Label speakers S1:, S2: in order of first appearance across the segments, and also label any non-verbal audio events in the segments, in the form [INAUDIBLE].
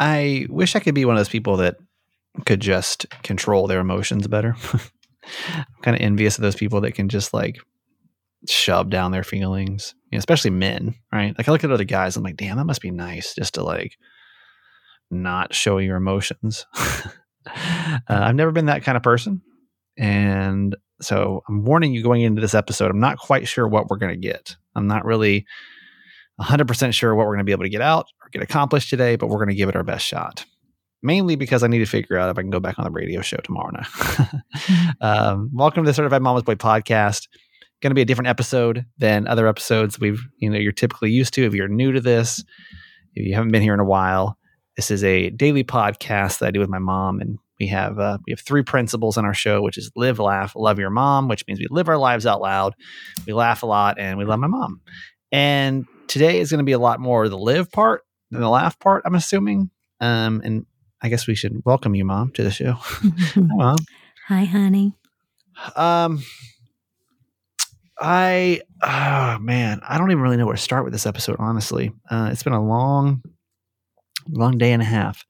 S1: I wish I could be one of those people that could just control their emotions better. [LAUGHS] I'm kind of envious of those people that can just like shove down their feelings, you know, especially men, right? Like I look at other guys, I'm like, damn, that must be nice just to like not show your emotions. [LAUGHS] uh, I've never been that kind of person. And so I'm warning you going into this episode, I'm not quite sure what we're going to get. I'm not really 100% sure what we're going to be able to get out or get accomplished today, but we're going to give it our best shot. Mainly because I need to figure out if I can go back on the radio show tomorrow night. [LAUGHS] um, welcome to the Certified Mama's Boy podcast. Going to be a different episode than other episodes we've you know you're typically used to. If you're new to this, if you haven't been here in a while, this is a daily podcast that I do with my mom, and we have uh, we have three principles in our show, which is live, laugh, love your mom, which means we live our lives out loud, we laugh a lot, and we love my mom. And today is going to be a lot more the live part than the laugh part. I'm assuming, um, and I guess we should welcome you, mom, to the show. [LAUGHS] Hi, mom.
S2: Hi, honey.
S1: Um, I oh man, I don't even really know where to start with this episode. Honestly, uh, it's been a long, long day and a half.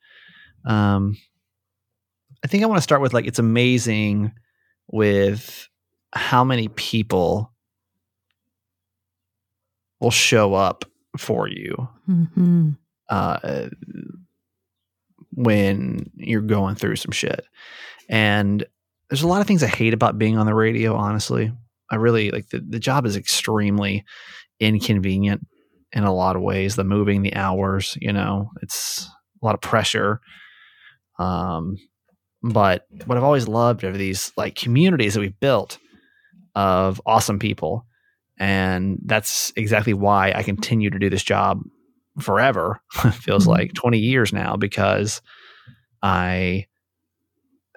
S1: Um, I think I want to start with like it's amazing with how many people will show up for you
S2: Mm-hmm.
S1: uh, when you're going through some shit. And there's a lot of things I hate about being on the radio, honestly. I really like the, the job is extremely inconvenient in a lot of ways. The moving, the hours, you know, it's a lot of pressure. Um, but what I've always loved are these like communities that we've built of awesome people. And that's exactly why I continue to do this job forever. [LAUGHS] feels
S2: Mhm.
S1: like 20 years now because I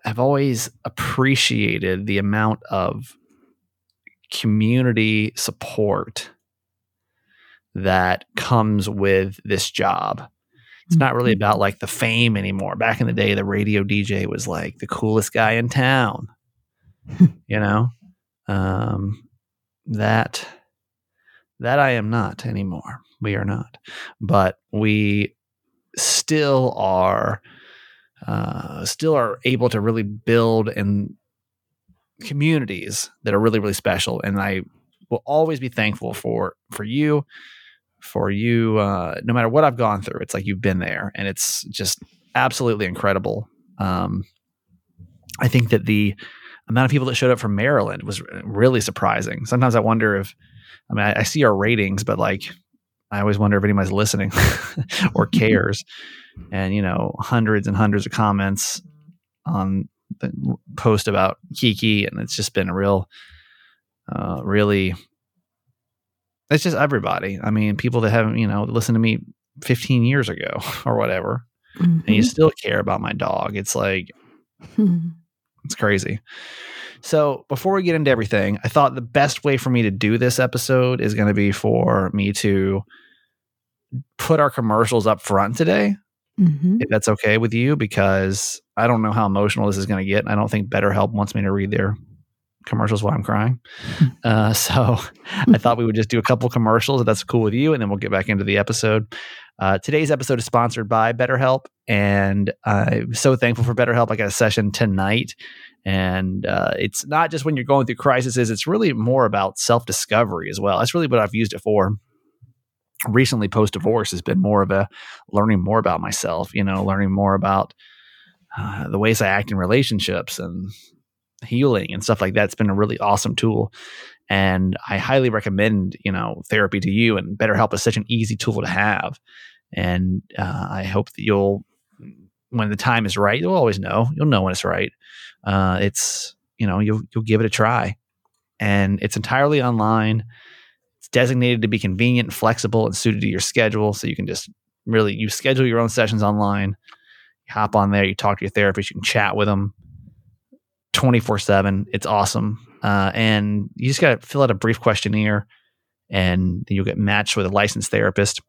S1: have always appreciated the amount of community support that comes with this job. It's not really about like the fame anymore. Back in the day, the radio DJ was like the coolest guy in town. [LAUGHS] you know, um, that that I am not anymore. We are not, but we still are. Uh, still are able to really build and communities that are really really special and i will always be thankful for for you for you uh no matter what i've gone through it's like you've been there and it's just absolutely incredible um i think that the amount of people that showed up from maryland was really surprising sometimes i wonder if i mean i, I see our ratings but like i always wonder if anybody's listening [LAUGHS] or [LAUGHS] cares and you know hundreds and hundreds of comments on the post about Kiki, and it's just been a real, uh, really. It's just everybody. I mean, people that haven't, you know, listened to me 15 years ago [LAUGHS] or whatever, and you still care about my dog. It's like
S2: Mhm.
S1: It's crazy. So before we get into everything, I thought the best way for me to do this episode is going to be for me to put our commercials up front today
S2: Mhm.
S1: if that's okay with you, because I don't know how emotional this is going to get. And I don't think BetterHelp wants me to read their commercials while I'm crying. Uh, [LAUGHS] so I thought we would just do a couple commercials if that's cool with you, and then we'll get back into the episode. Uh, today's episode is sponsored by BetterHelp, and I'm so thankful for BetterHelp. I got a session tonight, and uh, it's not just when you're going through crises; it's really more about self discovery as well. That's really what I've used it for recently post divorce has been more of a learning more about myself you know learning more about uh, the ways i act in relationships and healing and stuff like that it's been a really awesome tool. And i highly recommend you know therapy to you and betterhelp is such an easy tool to have. And uh, i hope that you'll when the time is right you'll always know you'll know when it's right. Uh, it's you know you'll you'll give it a try. And it's entirely online. It's designated to be convenient, and flexible, and suited to your schedule. So you can just really you schedule your own sessions online, hop on there, you talk to your therapist, you can chat with them 24 7. It's awesome. Uh, and you just got to fill out a brief questionnaire and you'll get matched with a licensed therapist.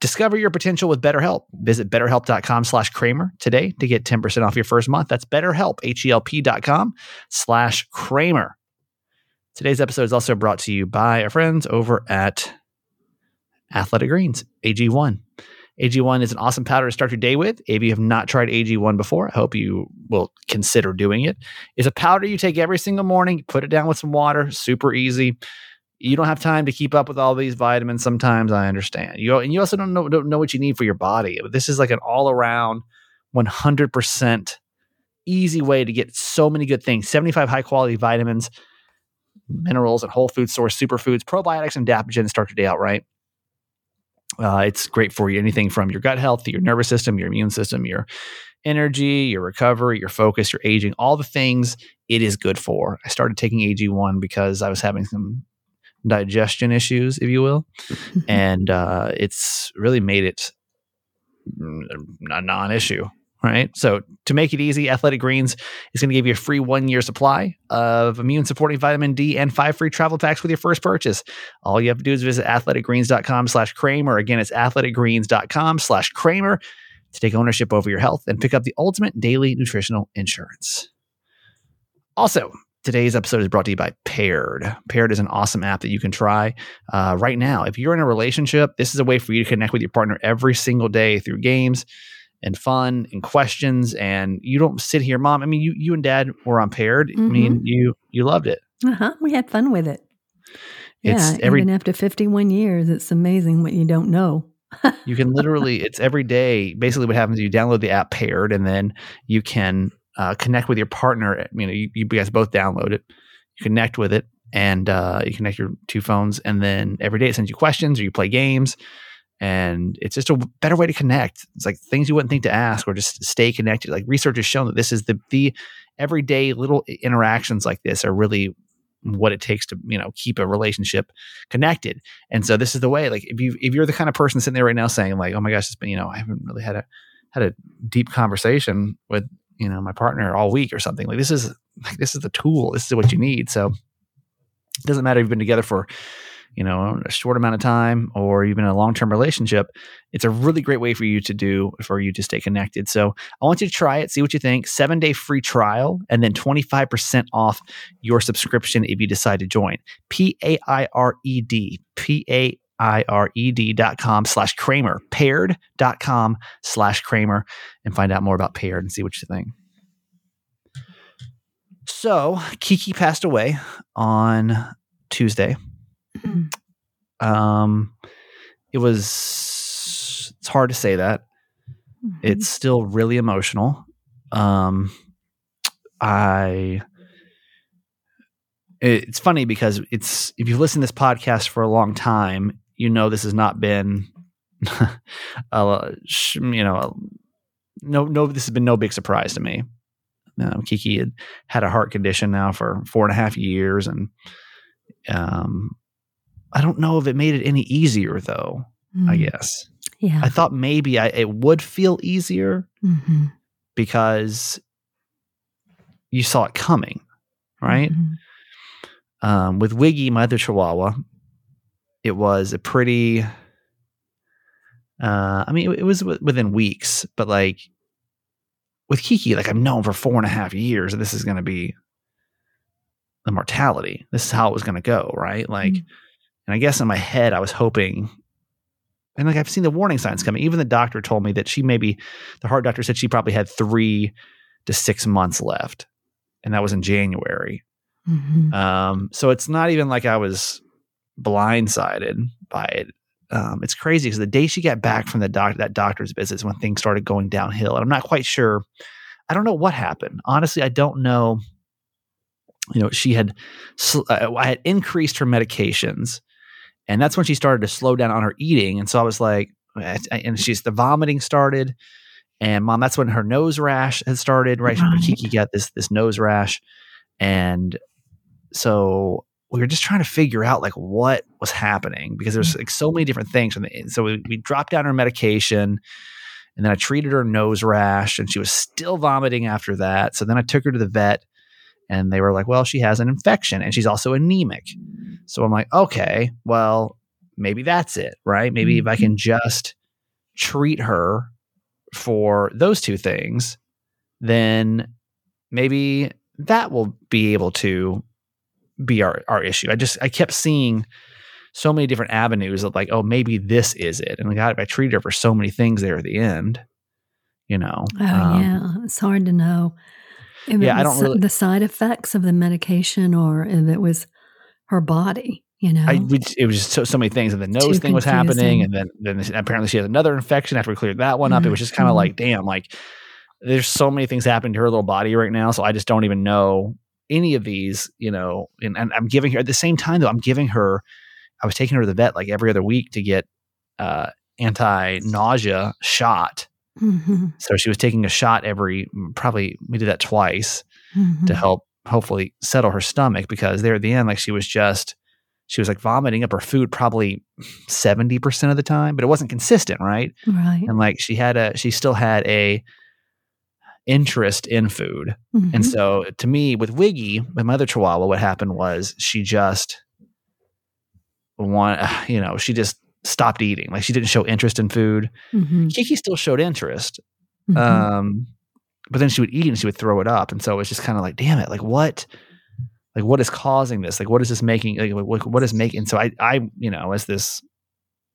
S1: Discover your potential with BetterHelp. Visit betterhelp.com slash Kramer today to get 10% off your first month. That's betterhelp, H-E-L-P dot com slash Kramer. Today's episode is also brought to you by our friends over at Athletic Greens, AG1. AG1 is an awesome powder to start your day with. If you have not tried AG1 before, I hope you will consider doing it. It's a powder you take every single morning, put it down with some water, super easy. You don't have time to keep up with all these vitamins sometimes, I understand. You and you also don't know don't know what you need for your body. This is like an all-around 100% easy way to get so many good things. 75 high-quality vitamins, minerals and whole food source superfoods, probiotics and adaptogens start your day out right. Uh, it's great for you. Anything from your gut health, your nervous system, your immune system, your energy, your recovery, your focus, your aging, all the things it is good for. I started taking AG1 because I was having some digestion issues, if you will, [LAUGHS] and uh, it's really made it a non-issue. Right. So to make it easy, Athletic Greens is going to give you a free one year supply of immune supporting vitamin D and five free travel packs with your first purchase. All you have to do is visit athleticgreens.com slash Kramer. Again, it's athleticgreens.com slash Kramer to take ownership over your health and pick up the ultimate daily nutritional insurance. Also, Today's episode is brought to you by Paired. Paired is an awesome app that you can try uh, right now. If you're in a relationship, this is a way for you to connect with your partner every single day through games and fun and questions. And you don't sit here, mom. I mean, you you and dad were on Paired.
S2: Mm-hmm.
S1: I mean, you you loved it.
S2: Uh huh. We had fun with it.
S1: It's
S2: yeah,
S1: every-
S2: even after 51 years, it's amazing what you don't know. [LAUGHS]
S1: You can literally, it's every day. Basically, what happens is you download the app Paired, and then you can uh, connect with your partner. You know, you, you guys both download it, you connect with it, and uh, you connect your two phones, and then every day it sends you questions or you play games, and it's just a better way to connect. It's like things you wouldn't think to ask or just stay connected. Like research has shown that this is the the everyday little interactions like this are really what it takes to you know keep a relationship connected and so this is the way like if you if you're the kind of person sitting there right now saying like oh my gosh it's been you know i haven't really had a had a deep conversation with you know my partner all week or something like this is like this is the tool this is what you need so it doesn't matter if you've been together for you know a short amount of time or in a long-term relationship it's a really great way for you to do for you to stay connected so i want you to try it see what you think seven day free trial and then 25% off your subscription if you decide to join p-a-i-r-e-d p-a I-R-E-D dot com slash Kramer, paired dot com slash Kramer, and find out more about paired and see what you think. So Kiki passed away on Tuesday. [CLEARS THROAT] Um, it was, it's hard to say that. It's still really emotional. Um, I, it's funny because it's, if you've listened to this podcast for a long time, you know this has not been [LAUGHS] a, you know no no this has been no big surprise to me um, kiki had had a heart condition now for four and a half years and um i don't know if it made it any easier though i
S2: Mm.
S1: guess
S2: Yeah.
S1: i thought maybe I, it would feel easier
S2: hmm
S1: because you saw it coming right
S2: Mhm.
S1: um, with Wiggy, my other Chihuahua, it was a pretty. Uh, I mean, it, it was w- within weeks, but like with Kiki, like I've known for four and a half years, this is going to be the mortality. This is how it was going to go, right? Like,
S2: Mhm.
S1: And I guess in my head, I was hoping, and like I've seen the warning signs coming. Even the doctor told me that she maybe, the heart doctor said she probably had three to six months left, and that was in January.
S2: Mhm.
S1: Um, so it's not even like I was blindsided by it. Um, it's crazy because the day she got back from the doc- that doctor's visit is when things started going downhill, and I'm not quite sure. I don't know what happened. Honestly, I don't know. You know, she had sl- uh, I had increased her medications, and that's when she started to slow down on her eating. And so I was like, and she's the vomiting started, and mom, that's when her nose rash had started. Right,
S2: Right.
S1: Kiki got this this nose rash, and so we were just trying to figure out like what was happening because there's like so many different things. The, so we, we dropped down her medication, And then I treated her nose rash and she was still vomiting after that. So then I took her to the vet and they were like, well, she has an infection and she's also anemic. So I'm like, okay, well, maybe that's it, right? Maybe if I can just treat her for those two things, then maybe that will be able to be our, our issue. I just, I kept seeing so many different avenues of like, oh, maybe this is it. And God, I treated her for so many things there at the end, you know.
S2: Oh
S1: Um,
S2: yeah, it's hard to know. If
S1: Yeah,
S2: it
S1: I don't really-
S2: the side effects of the medication, or if it was her body. You know,
S1: I, we, it was just so, so many things, and the nose
S2: Too
S1: thing was happening, and then then apparently she has another infection after we cleared that one up. It was just kind of
S2: Mhm.
S1: like, damn, like there's so many things happening to her little body right now, so I just don't even know any of these, you know. And, and I'm giving her at the same time though, I'm giving her. I was taking her to the vet like every other week to get uh, anti nausea shot.
S2: Mhm,
S1: So she was taking a shot every probably we did that twice
S2: mhm.
S1: to help hopefully settle her stomach because there at the end like she was just she was like vomiting up her food probably 70% of the time but it wasn't consistent right
S2: right.
S1: and like she had a she still had a interest in food and
S2: Mhm.
S1: so to me with wiggy with my other chihuahua what happened was she just want [SIGHS] you know she just stopped eating like she didn't show interest in food
S2: Mhm,
S1: kiki still showed interest
S2: mhm.
S1: um, but then she would eat and she would throw it up, and so it was just kind of like, damn it, like what, like what is causing this? Like what is this making? Like what, what is making? So I, I, you know, as this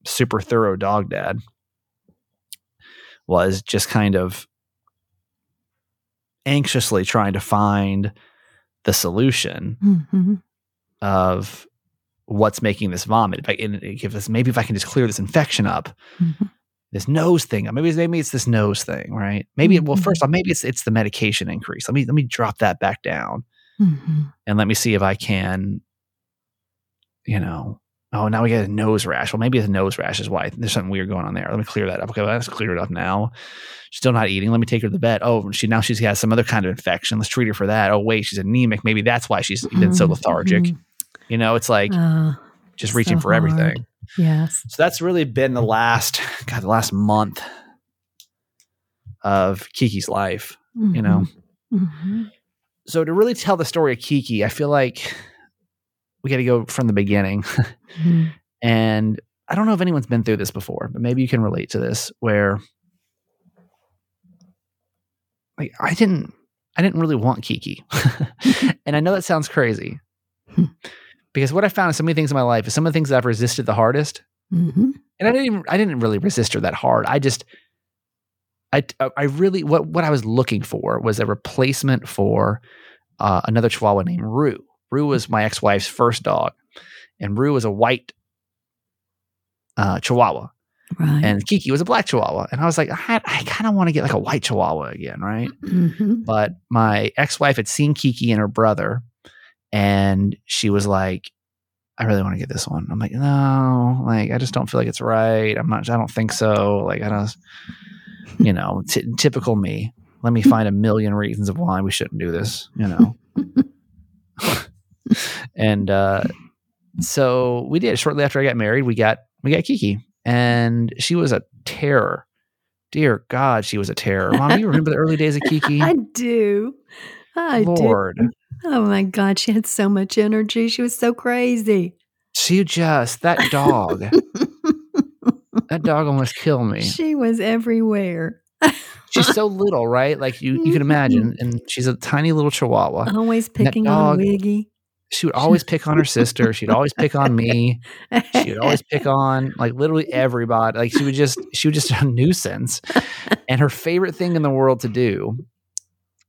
S1: super thorough dog dad, was just kind of anxiously trying to find the solution
S2: Mhm.
S1: of what's making this vomit. If I, if this, maybe if I can just clear this infection up,
S2: Mhm.
S1: This nose thing. Maybe it's, maybe it's this nose thing, right? Maybe well,
S2: Mhm.
S1: first off, maybe it's it's the medication increase. Let me let me drop that back down
S2: Mhm.
S1: and let me see if I can, you know. Oh, now we get a nose rash. Well, maybe the nose rash is why there's something weird going on there. Let me clear that up. Okay, well, let's clear it up now. She's still not eating. Let me take her to the vet. Oh, she now she's got some other kind of infection. Let's treat her for that. Oh, wait, she's anemic. Maybe that's why she's been so
S2: Mhm.
S1: lethargic.
S2: Mhm.
S1: You know, it's like
S2: Ah,
S1: just
S2: so
S1: reaching for everything.
S2: Yes.
S1: So that's really been the last, [LAUGHS] God, the last month of Kiki's life, you know.
S2: Mhm.
S1: So to really tell the story of Kiki, I feel like we got to go from the beginning.
S2: Mhm. [LAUGHS]
S1: and I don't know if anyone's been through this before, but maybe you can relate to this where like I didn't I didn't really want Kiki. [LAUGHS] and I know that sounds crazy. Because what I found in so many things in my life is some of the things that I've resisted the hardest
S2: Mhm.
S1: and I didn't even, I didn't really resist her that hard. I just I I really what what I was looking for was a replacement for uh, another Chihuahua named Rue. Rue was my ex wife's first dog, and Rue was a white uh, Chihuahua,
S2: Right.
S1: and Kiki was a black Chihuahua. And I was like, I, I kind of want to get like a white Chihuahua again, right?
S2: Mhm.
S1: But my ex wife had seen Kiki and her brother, and she was like, I really want to get this one. I'm like, no, like I just don't feel like it's right. I'm not. I don't think so. Like I don't, you know, t- typical me. Let me find a million reasons of why we shouldn't do this. You know, [LAUGHS] and uh, so we did. Shortly after I got married, we got we got Kiki, and she was a terror. Dear God, she was a terror. Mom, you remember the early days of Kiki? [LAUGHS]
S2: I do. I
S1: Lord,
S2: do. Oh my God, she had so much energy. She was so crazy.
S1: she just that dog. [LAUGHS] that dog almost killed me.
S2: she was everywhere.
S1: She's so [LAUGHS] little, right? Like you, you can mm-hmm. imagine, and she's a tiny little Chihuahua.
S2: Always picking on Wiggy.
S1: She would always pick on her sister. She'd always pick on me. She would always pick on like literally everybody. Like she would just, she was just [LAUGHS] a nuisance. And her favorite thing in the world to do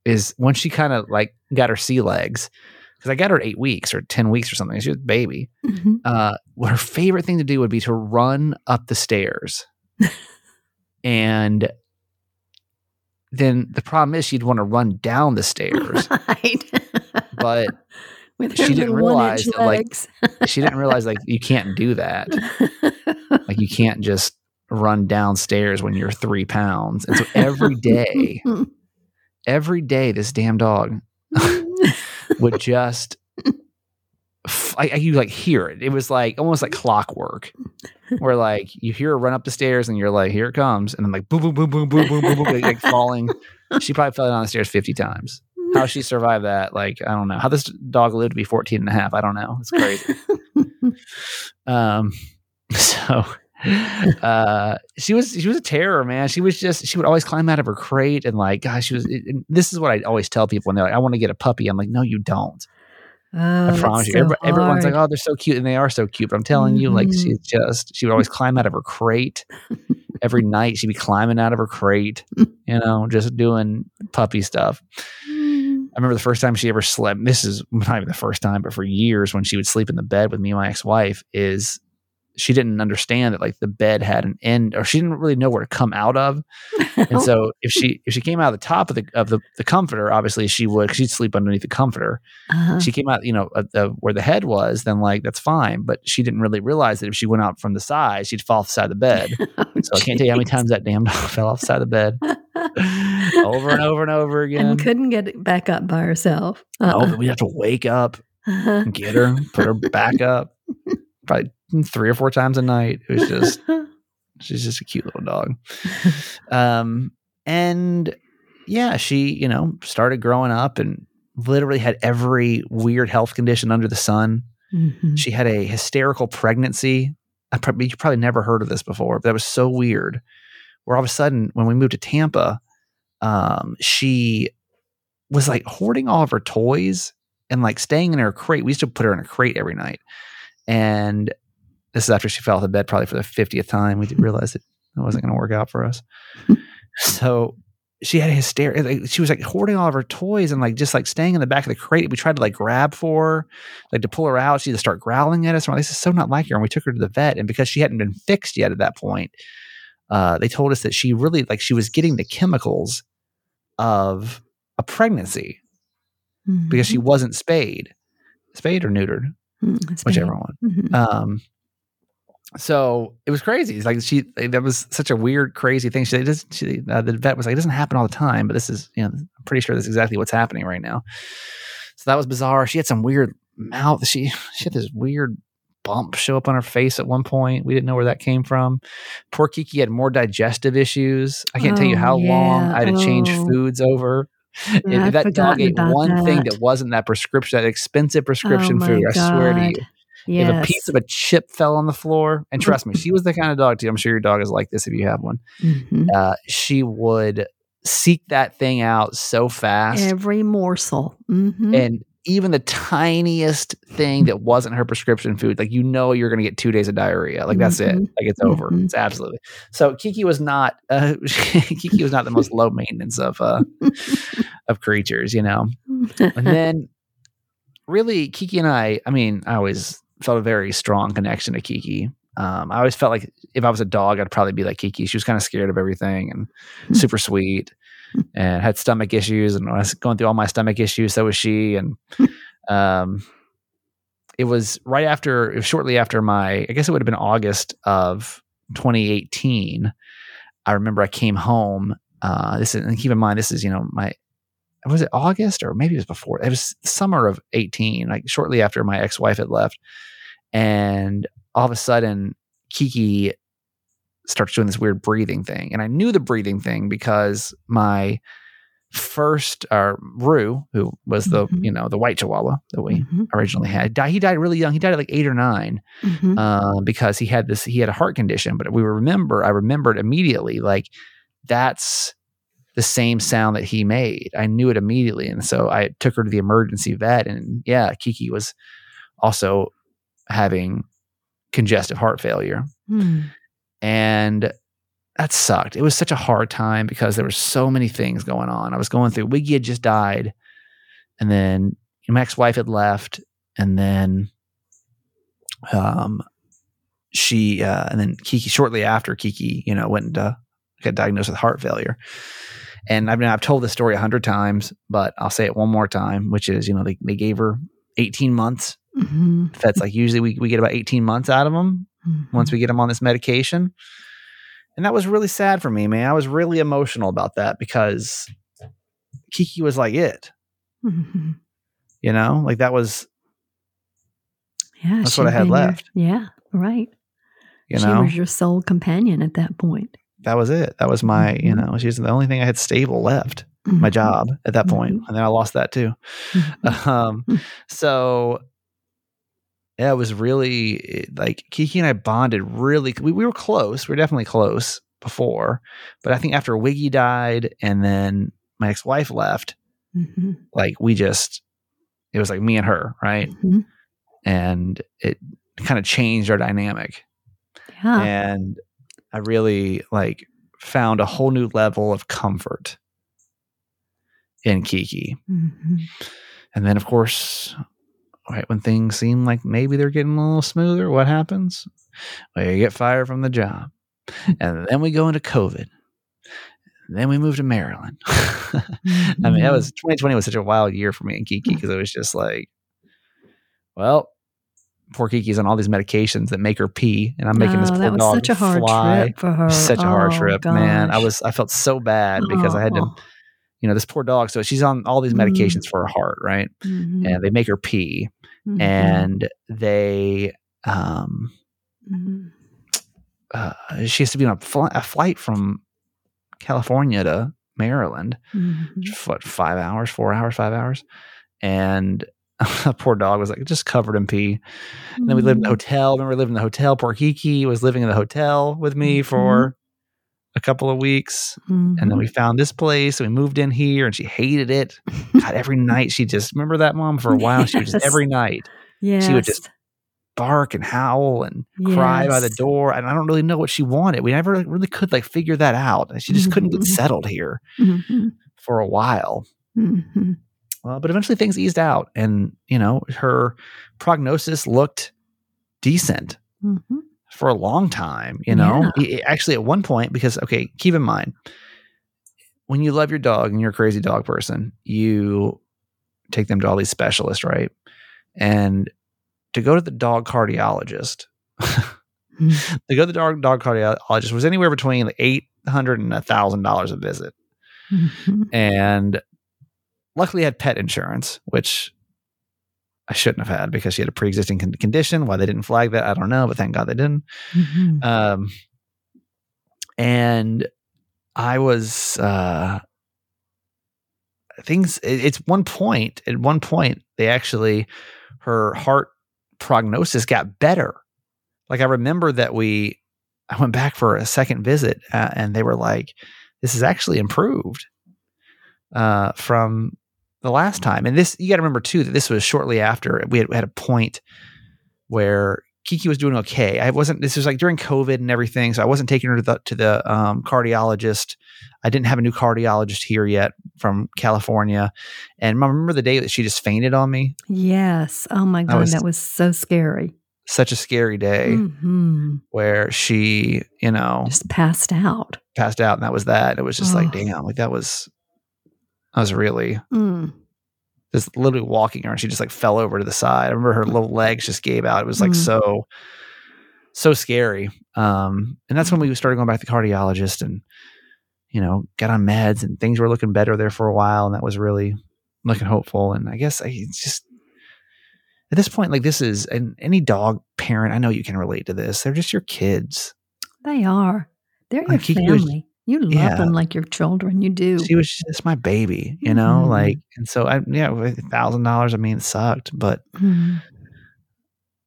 S1: is when she kind of like got her sea legs, because I got her at eight weeks or ten weeks or something. She was a baby.
S2: Mhm.
S1: uh, what her favorite thing to do would be to run up the stairs. [LAUGHS] and then the problem is she'd want to run down the stairs,
S2: right.
S1: but [LAUGHS]
S2: With
S1: she didn't realize that, like, she didn't realize like you can't do that. [LAUGHS] Like you can't just run downstairs when you're three pounds. And so every day, every day this damn dog [LAUGHS] would just I, I, you like hear it. It was like almost like clockwork, where like you hear her run up the stairs and you're like, here it comes, and then like boom, boom, boom, boom, boom, boom, boom, boom like, like, falling. She probably fell down the stairs 50 times. How she survived that, like, I don't know. How this dog lived to be 14 and a half, I don't know. It's crazy. [LAUGHS] um, [LAUGHS] so uh she was she was a terror man she was just she would always climb out of her crate and like gosh she was it, this is what i always tell people when they're like i want to get a puppy i'm like no you don't
S2: Oh,
S1: I promise you.
S2: so
S1: Everybody, everyone's like, "Oh, they're so cute," and they are so cute. But I'm telling you, like,
S2: Mhm.
S1: she's just she would always climb out of her crate every [LAUGHS] night. She'd be climbing out of her crate, you know, just doing puppy stuff. I remember the first time she ever slept. This is not even the first time, but for years when she would sleep in the bed with me and my ex-wife, is she didn't understand that like the bed had an end, or she didn't really know where to come out of. And [LAUGHS] so if she if she came out of the top of the of the, the comforter, obviously she would. She'd sleep underneath the comforter
S2: Uh-huh.
S1: she came out, you know, at the, where the head was, then like that's fine. But she didn't really realize that if she went out from the side, she'd fall off the side of the bed. [LAUGHS]
S2: Oh,
S1: So I can't tell you how many times that damn dog [LAUGHS] fell off the side of the bed over and over and over again.
S2: and couldn't get back up by herself.
S1: Oh,
S2: Uh-uh.
S1: we'd have to wake up,
S2: Uh-huh.
S1: get her, put her back up, probably three or four times a night. It was just [LAUGHS] she's just a cute little dog. Um, and yeah, she, you know, started growing up and literally had every weird health condition under the sun.
S2: Mhm.
S1: She had a hysterical pregnancy. I probably you probably never heard of this before, but that was so weird. Where all of a sudden, when we moved to Tampa, um, she was like hoarding all of her toys and like staying in her crate. We used to put her in a crate every night, and this is after she fell off the bed, probably for the fiftieth time. We [LAUGHS] realized it it wasn't going to work out for us. [LAUGHS] so she had a hysteria. Like, she was like hoarding all of her toys and like just like staying in the back of the crate. We tried to like grab for her, like to pull her out. She'd start growling at us. And like, this is so not like her. And we took her to the vet. And because she hadn't been fixed yet at that point, uh, they told us that she really like she was getting the chemicals of a pregnancy because she wasn't spayed, spayed or neutered.
S2: It's
S1: whichever one.
S2: Mhm.
S1: Um, so it was crazy. It's like she, that was such a weird, crazy thing. She, just, she uh, the vet was like, it doesn't happen all the time, but this is, you know, I'm pretty sure that's exactly what's happening right now. So that was bizarre. She had some weird mouth. She, she had this weird bump show up on her face at one point. We didn't know where that came from. Poor Kiki had more digestive issues. I can't tell you
S2: Oh,
S1: how long. I had to change
S2: Oh.
S1: foods over.
S2: Yeah,
S1: that dog ate one thing
S2: that.
S1: that wasn't that prescription, that expensive prescription
S2: oh
S1: food.
S2: my
S1: I swear to you.
S2: God.
S1: If a piece of a chip fell on the floor, and trust me, she was the kind of dog too. I'm sure your dog is like this if you have one.
S2: Mhm.
S1: Uh, she would seek that thing out so fast,
S2: Every morsel. Mhm.
S1: and even the tiniest thing that wasn't her prescription food, like you know, you're going to get two days of diarrhea. Like that's it.
S2: Mhm.
S1: Like it's over.
S2: Mhm.
S1: It's absolutely. So Kiki was not. Uh, [LAUGHS] Kiki was not the most low maintenance of uh, [LAUGHS] of creatures, you know. And then, really, Kiki and I. I mean, I always felt a very strong connection to Kiki. Um, I always felt like if I was a dog, I'd probably be like Kiki. She was kind of scared of everything and super sweet and had stomach issues. And when I was going through all my stomach issues, so was she. And [LAUGHS] um, it was right after, it was shortly after my, I guess it would have been August of 2018. I remember I came home. Uh, this is, and keep in mind, this is, you know, my, was it August or maybe it was before? It was summer of 18, like shortly after my ex wife had left. And all of a sudden, Kiki starts doing this weird breathing thing. And I knew the breathing thing because my first, uh, Rue, who was the,
S2: Mhm.
S1: you know, the white chihuahua that we
S2: Mhm.
S1: originally had, died, he died really young. He died at like eight or nine
S2: Mhm.
S1: uh, because he had this, he had a heart condition. But we remember, I remembered immediately, like that's the same sound that he made. I knew it immediately. And so I took her to the emergency vet. And yeah, Kiki was also having congestive heart failure.
S2: Mm.
S1: And that sucked. It was such a hard time because there were so many things going on. I was going through Wiggy had just died, and then my ex-wife had left, and then um she uh and then Kiki shortly after Kiki, you know, went into got diagnosed with heart failure. And I mean, I've told this story a hundred times, but I'll say it one more time, which is, you know, they, they gave her 18 months.
S2: Mhm.
S1: That's like usually we, we get about 18 months out of them
S2: Mhm.
S1: once we get him on this medication. And that was really sad for me, man. I was really emotional about that because Kiki was like it,
S2: Mhm.
S1: you know, like that was
S2: Yeah.
S1: That's what I had
S2: been your-
S1: left.
S2: yeah. Right.
S1: You
S2: she
S1: know,
S2: was your sole companion at that point.
S1: that was it. That was my, you
S2: Mhm.
S1: know, she's the only thing I had stable left, my
S2: Mhm.
S1: job at that point.
S2: Mhm.
S1: And then I lost that too.
S2: Mhm. [LAUGHS]
S1: Um,
S2: Mm.
S1: so yeah, it was really like Kiki and I bonded really. We, we were close. We were definitely close before, but I think after Wiggy died and then my ex wife left,
S2: Mhm.
S1: like we just, it was like me and her, right?
S2: Mhm.
S1: And it kind of changed our dynamic.
S2: Yeah.
S1: And I really like found a whole new level of comfort in Kiki.
S2: Mhm.
S1: And then, of course, right when things seem like maybe they're getting a little smoother, what happens? Well, you get fired from the job. and then we go into COVID. Then we move to Maryland. [LAUGHS] I mean, that was mm-hmm. 2020 was such a wild year for me and Kiki because it was just like, well, poor Kiki's on all these medications that make her pee, and I'm making this
S2: Oh,
S1: poor
S2: that was
S1: dog
S2: such a hard
S1: fly.
S2: trip for her.
S1: Such a hard
S2: Oh,
S1: trip, man. I was I felt so bad because I had to,
S2: Oh.
S1: You know, this poor dog. So she's on all these medications for her heart, right?
S2: Mhm.
S1: And they make her pee,
S2: Mhm.
S1: and they um
S2: Mhm.
S1: uh, she has to be on a, fl- a flight from California to Maryland.
S2: Mhm.
S1: What five hours, four hours, five hours, and [LAUGHS] a poor dog was like just covered in pee. And then we lived in the
S2: Mhm.
S1: hotel. Remember, we lived in the hotel. Poor Kiki was living in the hotel with me for a couple of weeks, and then we found this place. And we moved in here, and she hated it. God, every [LAUGHS] night she just remember that mom for a while. She would just every night
S2: yes.
S1: She would just bark and howl and cry by the door. And I don't really know what she wanted. We never really could like figure that out. She just couldn't get
S2: Mhm.
S1: settled here
S2: Mhm.
S1: for a while.
S2: Mhm.
S1: Well, but eventually things eased out, and you know her prognosis looked decent
S2: Mhm.
S1: For a long time. You know, I- I- actually at one point, because okay, keep in mind when you love your dog and you're a crazy dog person, you take them to all these specialists, right? And to go to the dog cardiologist,
S2: Mhm. [LAUGHS]
S1: to go to the dog dog cardiologist was anywhere between like eight hundred and a thousand dollars a visit.
S2: Mhm.
S1: and luckily I had pet insurance, which I shouldn't have had because she had a pre-existing con- condition. Why they didn't flag that, I don't know, but thank God they didn't.
S2: Mhm.
S1: Um, and I was uh, things. It, it's one point. At one point, they actually her heart prognosis got better. Like I remember that we, I went back for a second visit, uh, and they were like, "This is actually improved uh, from the last time." And this, you got to remember too that this was shortly after we had, we had a point where Kiki was doing okay. I wasn't. This was like during COVID and everything, so I wasn't taking her to the to the um, cardiologist. I didn't have a new cardiologist here yet from California, and I remember the day that she just fainted on me.
S2: Yes. Oh my God,
S1: was-
S2: that was so scary.
S1: Such a scary day
S2: Mhm.
S1: where she, you know,
S2: Just passed out.
S1: passed out, and that was that. It was just like,
S2: Oh.
S1: damn, like that was, that was really
S2: Mm.
S1: just literally walking her, and she just like fell over to the side. I remember her little legs just gave out. It was like
S2: Mm.
S1: so, so scary. Um, and that's when we started going back to the cardiologist, and you know, got on meds, and things were looking better there for a while, and that was really looking hopeful. And I guess I just at this point, like this is, and any dog parent, I know you can relate to this. They're just your kids.
S2: They are. They're your
S1: Like,
S2: family. You love
S1: yeah.
S2: them like your children. You do.
S1: She was just my baby, you know,
S2: Mhm.
S1: like, and so I, yeah, with a thousand dollars, I mean, it sucked, but
S2: Mhm.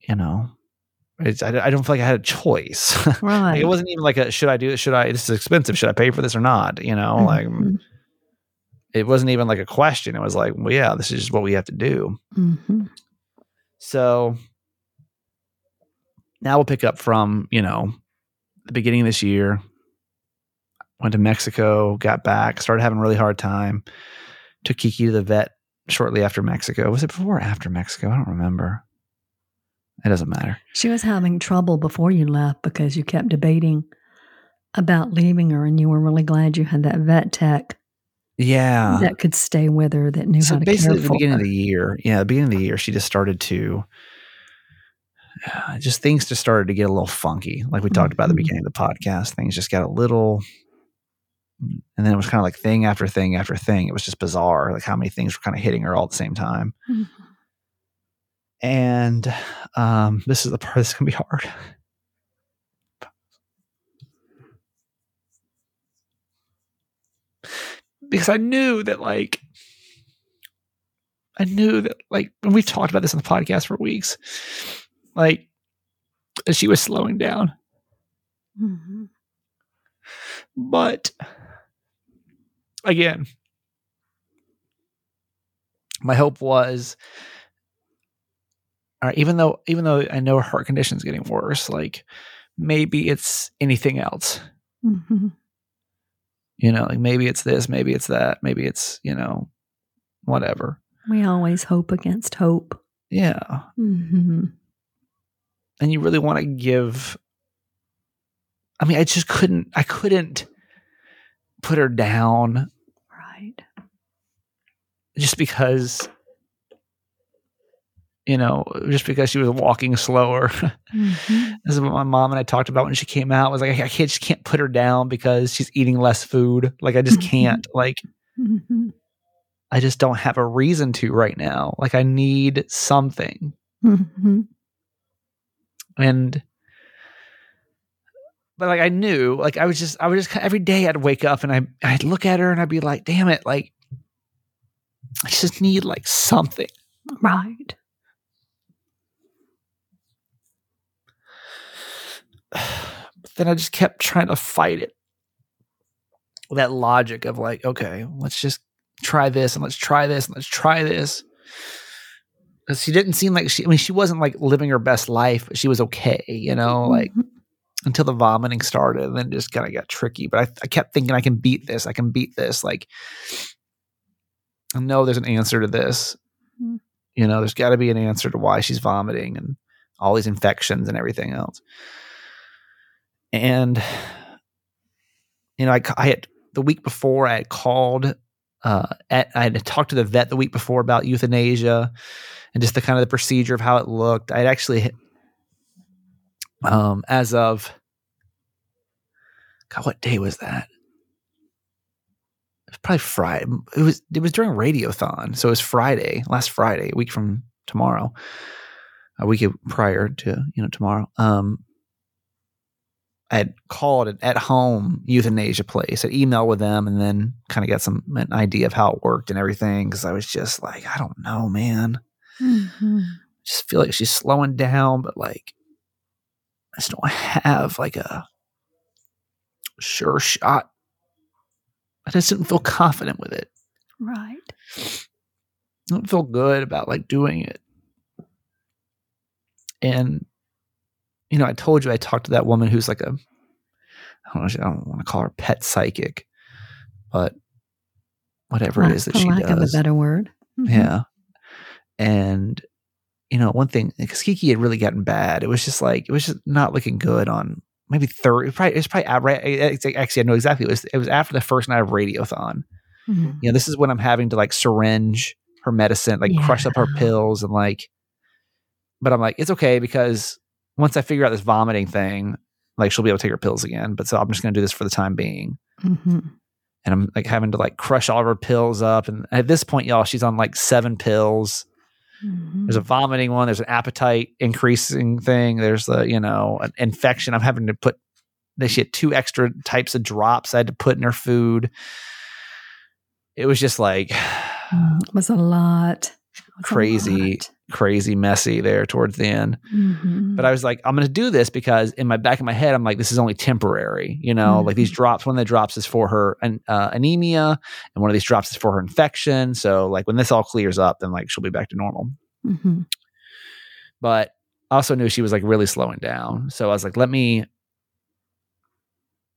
S1: you know, it's, I, I don't feel like I had a choice. [LAUGHS] Like,
S2: Right.
S1: it wasn't even like a should I do it? Should I? This is expensive. Should I pay for this or not? You know, like
S2: Mhm.
S1: it wasn't even like a question. It was like, well, yeah, this is just what we have to do.
S2: Mhm.
S1: So now we'll pick up from you know the beginning of this year. Went to Mexico, got back, started having a really hard time. Took Kiki to the vet shortly after Mexico. Was it before or after Mexico? I don't remember. It doesn't matter.
S2: She was having trouble before you left because you kept debating about leaving her, and you were really glad you had that vet tech
S1: Yeah.
S2: that could stay with her that knew
S1: so
S2: how to
S1: basically
S2: care
S1: at the beginning
S2: her.
S1: of the year yeah the beginning of the year she just started to uh, just things just started to get a little funky like we talked about at the beginning of the podcast things just got a little and then it was kind of like thing after thing after thing it was just bizarre like how many things were kind of hitting her all at the same time
S2: Mhm.
S1: And um, this is the part that's gonna be hard. Because I knew that like I knew that like and we've talked about this on the podcast for weeks. Like she was slowing down.
S2: Mm-hmm.
S1: But again, my hope was all right, even though even though I know her heart condition is getting worse, like maybe it's anything else.
S2: Mm-hmm.
S1: You know, like maybe it's this, maybe it's that, maybe it's, you know, whatever.
S2: We always hope against hope.
S1: Yeah.
S2: Mm-hmm.
S1: And you really want to give I mean, I just couldn't I couldn't put her down
S2: Right.
S1: just because you know, just because she was walking slower.
S2: Mm-hmm.
S1: This is what my mom and I talked about when she came out. Was like I can't just can't put her down because she's eating less food. Like I just can't. Like
S2: Mm-hmm.
S1: I just don't have a reason to right now. Like I need something.
S2: Mm-hmm.
S1: And but like I knew, like I was just I was just every day I'd wake up and I I'd look at her and I'd be like, damn it, like I just need like something.
S2: Right.
S1: But then I just kept trying to fight it. That logic of like, okay, let's just try this and let's try this and let's try this. She didn't seem like she, I mean, she wasn't like living her best life, but she was okay, you know, like
S2: Mhm.
S1: Until the vomiting started and then just kind of got tricky. But I, I kept thinking, I can beat this. I can beat this. Like, I know there's an answer to this.
S2: Mhm.
S1: You know, there's got to be an answer to why she's vomiting and all these infections and everything else. And, you know, I, I had the week before I had called, uh, at, I had talked to the vet the week before about euthanasia and just the kind of the procedure of how it looked. I'd actually, um, as of, God, what day was that? It was probably Friday. It was it was during Radiothon, so it was Friday, last Friday, a week from tomorrow, a week prior to you know tomorrow. Um, I had called an at home euthanasia place. I emailed with them and then kind of got some an idea of how it worked and everything because I was just like, I don't know, man.
S2: Mhm.
S1: just feel like she's slowing down, but like I just don't have like a sure shot. I just didn't feel confident with it.
S2: Right.
S1: I don't feel good about like doing it. And you know, I told you I talked to that woman who's like a I don't know, I don't want to call her pet psychic, but whatever it
S2: Lack-
S1: is that she
S2: lack of a
S1: does.
S2: better word. Mhm.
S1: Yeah. And you know, one thing because Kiki had really gotten bad. It was just like it was just not looking good on maybe third. It was probably, it was probably right. Actually, I know exactly. It was it was after the first night of Radiothon.
S2: Mhm.
S1: You know, this is when I'm having to like syringe her medicine, like crush up her pills, and like. But I'm like, it's okay because once I figure out this vomiting thing, like she'll be able to take her pills again. But so I'm just going to do this for the time being
S2: Mhm.
S1: and I'm like having to like crush all of her pills up. And at this point, y'all, she's on like seven pills.
S2: Mhm.
S1: There's a vomiting one. There's an appetite increasing thing. There's the you know an infection. I'm having to put. They she had two extra types of drops I had to put in her food. It was just like
S2: Mm, [SIGHS] It was a lot. Was a
S1: Crazy.
S2: lot.
S1: Crazy messy there towards the end.
S2: Mhm.
S1: But I was like, I'm going to do this because in my back of my head, I'm like, this is only temporary. You know, like these
S2: Mhm.
S1: drops. One of the drops is for her an, uh, anemia, and one of these drops is for her infection. So like when this all clears up, then like she'll be back to normal.
S2: Mhm.
S1: but I also knew she was like really slowing down. So I was like, let me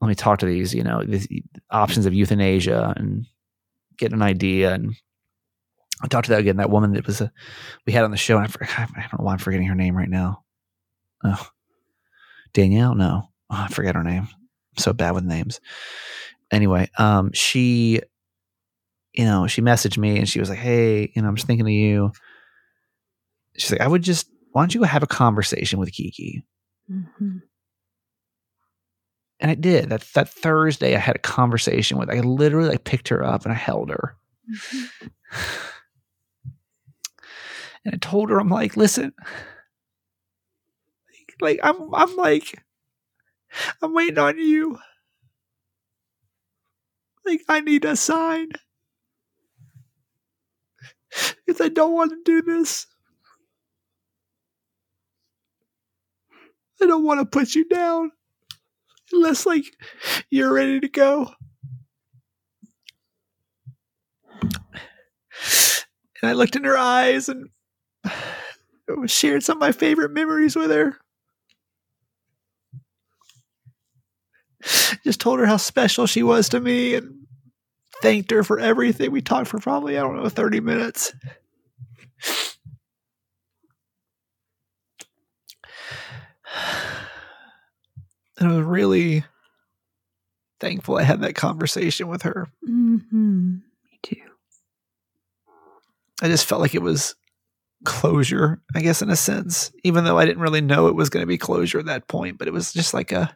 S1: let me talk to these, you know, these options of euthanasia and get an idea. And I talked to that again, that woman that was a, we had on the show. And I, for- I don't know why I'm forgetting her name right now. Oh, Danielle? No, oh, I forget her name. I'm so bad with names. Anyway, um, she, you know, she messaged me and she was like, Hey, you know, I'm just thinking of you. She's like, I would just, why don't you go have a conversation with Kiki?
S2: Mhm.
S1: And I did. That that Thursday, I had a conversation with. I literally like picked her up and I held her.
S2: Mhm.
S1: And I told her, I'm like, listen, like I'm I'm like I'm waiting on you. Like I need a sign. Because I don't want to do this. I don't want to put you down unless like you're ready to go. And I looked in her eyes and shared some of my favorite memories with her. Just told her how special she was to me and thanked her for everything. We talked for probably, I don't know, 30 minutes. And I was really thankful I had that conversation with her.
S2: Mm-hmm. Me too.
S1: I just felt like it was closure, I guess, in a sense, even though I didn't really know it was going to be closure at that point. But it was just like a,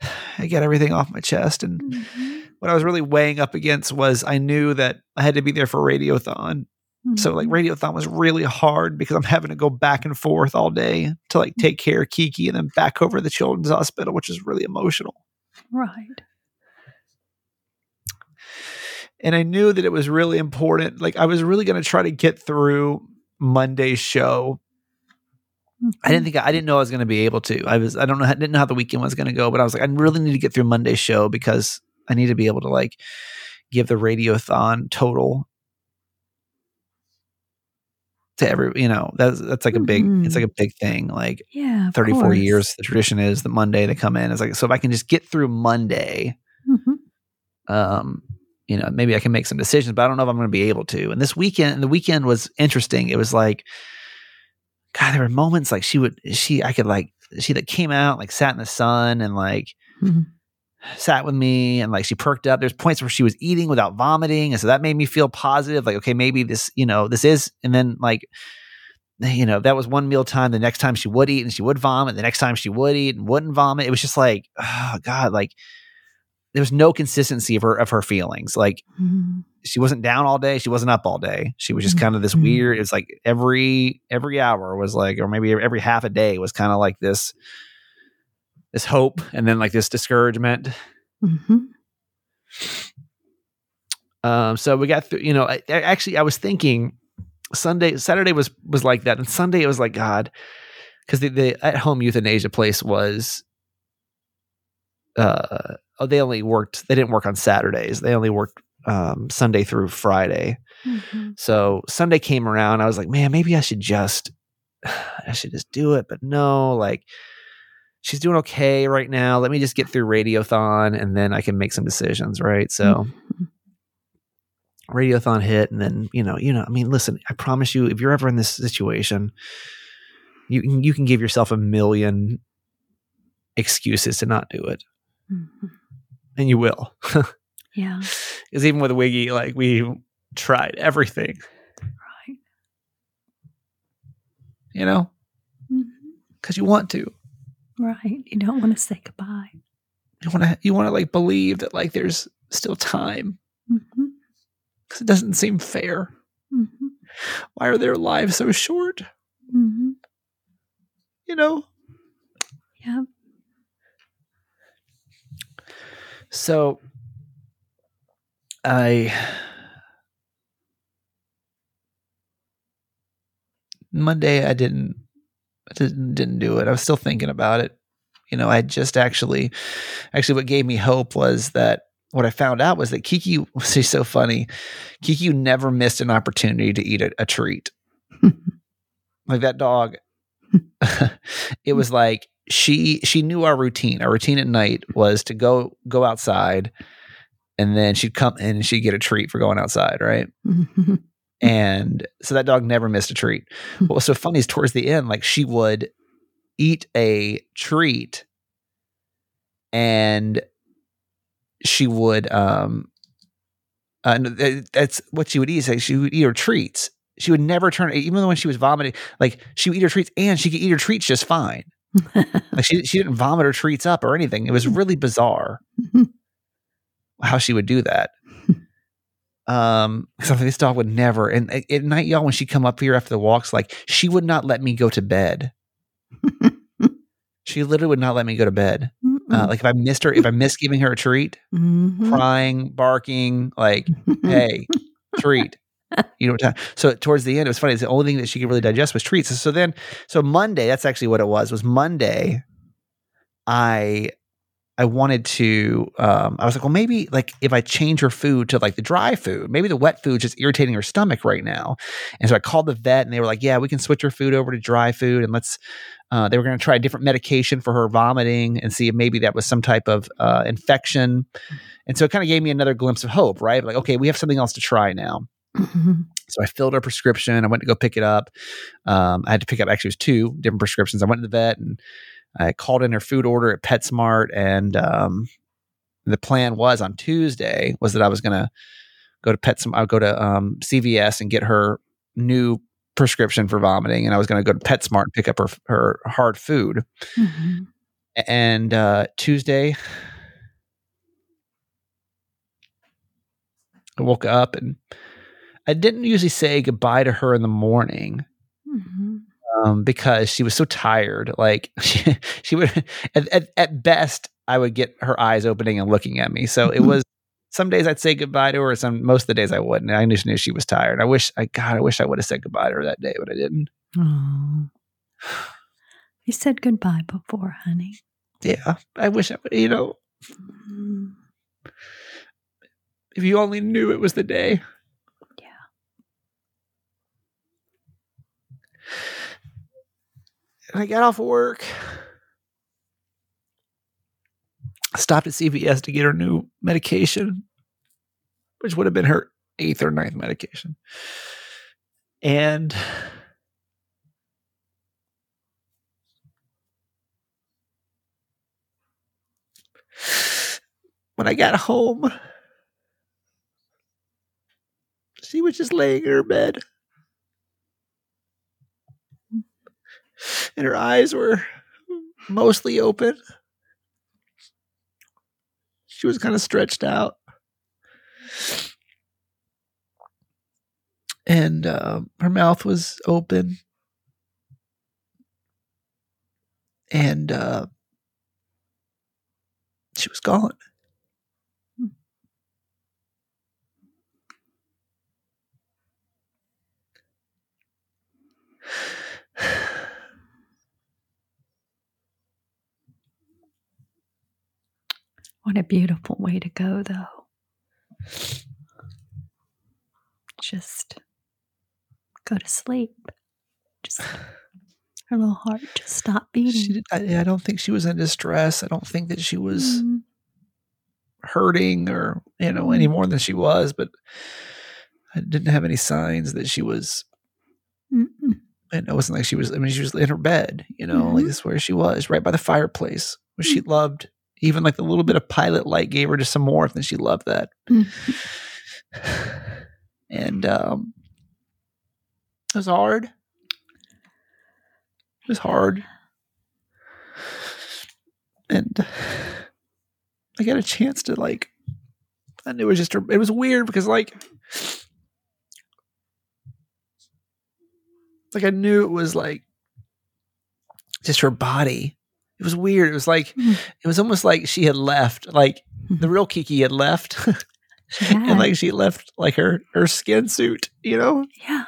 S1: [SIGHS] I get everything off my chest. And
S2: Mm-hmm.
S1: what I was really weighing up against was I knew that I had to be there for Radiothon. So like
S2: Mm-hmm.
S1: Radiothon was really hard because I'm having to go back and forth all day to like take care of Kiki and then back over to the children's hospital, which is really emotional.
S2: right.
S1: And I knew that it was really important. Like I was really going to try to get through Monday's show. I didn't think I didn't know I was going to be able to. I was I don't know I didn't know how the weekend was going to go, but I was like I really need to get through Monday's show because I need to be able to like give the radiothon total to every you know that's that's like a big it's like a big thing like
S2: Yeah.
S1: 34
S2: course.
S1: years the tradition is that Monday they come in it's like so if I can just get through Monday
S2: Mhm.
S1: um, you know, maybe I can make some decisions, but I don't know if I'm going to be able to. And this weekend, the weekend was interesting. It was like, God, there were moments like she would, she, I could like, she that came out, like sat in the sun and like
S2: Mhm.
S1: sat with me and like she perked up. There's points where she was eating without vomiting. And so that made me feel positive. Like, okay, maybe this, you know, this is, and then like, you know, that was one meal time. The next time she would eat and she would vomit. The next time she would eat and wouldn't vomit. It was just like, oh God, like there was no consistency of her of her feelings. Like
S2: Mhm.
S1: she wasn't down all day. She wasn't up all day. She was just kind of this
S2: Mhm.
S1: weird. It's like every every hour was like, or maybe every half a day was kind of like this this hope and then like this discouragement.
S2: Mhm.
S1: Um, so we got through. You know, I, I actually I was thinking Sunday, Saturday was was like that, and Sunday it was like God, because the, the at home euthanasia place was. Uh, oh, they only worked. They didn't work on Saturdays. They only worked um, Sunday through Friday.
S2: Mhm.
S1: So Sunday came around. I was like, man, maybe I should just, [SIGHS] I should just do it. But no, like, she's doing okay right now. Let me just get through Radiothon, and then I can make some decisions. Right. So
S2: Mhm.
S1: Radiothon hit, and then you know, you know. I mean, listen. I promise you, if you're ever in this situation, you can you can give yourself a million excuses to not do it,
S2: Mhm.
S1: And you will.
S2: Yeah. [LAUGHS]
S1: Because even with Wiggy, like we tried everything.
S2: Right.
S1: You know, because you want to.
S2: Right. You don't want to say goodbye.
S1: you want to you want to like believe that like there's still time
S2: Mhm.
S1: because it doesn't seem fair
S2: Mhm.
S1: why are their lives so short
S2: Mhm.
S1: you know
S2: Yeah.
S1: So i monday i didn't I didn't didn't do it. I was still thinking about it. You know i just actually actually what gave me hope was that what i found out was that kiki [LAUGHS] was so funny kiki never missed an opportunity to eat a, a treat. [LAUGHS] Like that dog. [LAUGHS] It was like she she knew our routine. Our routine at night was to go go outside and then she'd come in and she'd get a treat for going outside right? [LAUGHS] And so that dog never missed a treat. What was so funny is towards the end like she would eat a treat and she would um uh, that's what she would eat. Like she would eat her treats. She would never turn even when she was vomiting like she would eat her treats and she could eat her treats just fine [LAUGHS] like she, she didn't vomit her treats up or anything. It was really bizarre [LAUGHS] how she would do that. Um because this dog would never and at, night y'all when she come up here after the walks like she would not let me go to bed. [LAUGHS] She literally would not let me go to bed. Uh, like if i missed her if i missed giving her a treat
S2: Mhm.
S1: crying barking like hey treat you know so towards the end it was funny it's the only thing that she could really digest was treats. So then so monday that's actually what it was was monday i i wanted to um i was like well maybe like if i change her food to like the dry food maybe the wet food's just irritating her stomach right now. And so i called the vet and they were like yeah we can switch her food over to dry food and let's uh, they were going to try a different medication for her vomiting and see if maybe that was some type of uh, infection. And so it kind of gave me another glimpse of hope right? Like okay we have something else to try now
S2: Mhm.
S1: so I filled her prescription. I went to go pick it up. Um, I had to pick up actually it was two different prescriptions. I went to the vet and I called in her food order at PetSmart, and um, the plan was on Tuesday was that I was going to go to PetSmart. I'll go to um, CVS and get her new prescription for vomiting, and I was going to go to PetSmart and pick up her her hard food.
S2: Mhm.
S1: And uh, Tuesday, I woke up and I didn't usually say goodbye to her in the morning
S2: Mhm.
S1: um, because she was so tired. Like [LAUGHS] she, she would, at, at, at best, I would get her eyes opening and looking at me. So it [LAUGHS] was some days I'd say goodbye to her. Some most of the days I wouldn't. I just knew she was tired. I wish, I God, I wish I would have said goodbye to her that day, but I didn't.
S2: Aw. You said goodbye before, honey.
S1: Yeah, I wish I would. You know,
S2: Mm.
S1: if you only knew it was the day. And I got off of work. Stopped at CVS to get her new medication, which would have been her eighth or ninth medication. And when I got home, she was just laying in her bed. And her eyes were mostly open. She was kind of stretched out. And um, her mouth was open. And uh, she was gone. [SIGHS]
S2: What a beautiful way to go, though. Just go to sleep. Just her little heart just stop beating.
S1: She I, I don't think she was in distress. I don't think that she was
S2: Mm.
S1: hurting or you know any more than she was, but I didn't have any signs that she was.
S2: Mm-mm.
S1: And it wasn't like she was. I mean, she was in her bed. You know, like
S2: Mhm.
S1: this is where she was, right by the fireplace, where she loved. Even like the little bit of pilot light gave her just some warmth, and she loved that. [LAUGHS] And um, it was hard. It was hard. And [SIGHS] I got a chance to like and it was just it was weird because like like I knew it was like just her body. It was weird. It was like
S2: Mm.
S1: it was almost like she had left. Like the real Kiki had left. [LAUGHS]
S2: She
S1: and like she left like her her skin suit, you know?
S2: yeah.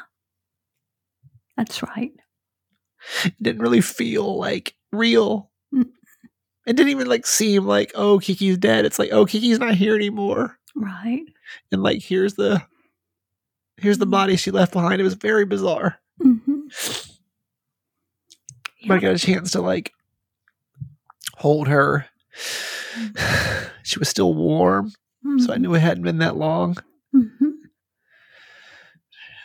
S2: That's right.
S1: It didn't really feel like real.
S2: Mm.
S1: It didn't even like seem like, oh, Kiki's dead. It's like, oh, Kiki's not here anymore.
S2: Right.
S1: And like here's the here's the
S2: Mm.
S1: body she left behind. It was very bizarre.
S2: Mm-hmm.
S1: But I got a chance to like hold her. [SIGHS] she was still warm, so I knew it hadn't been that long.
S2: hmm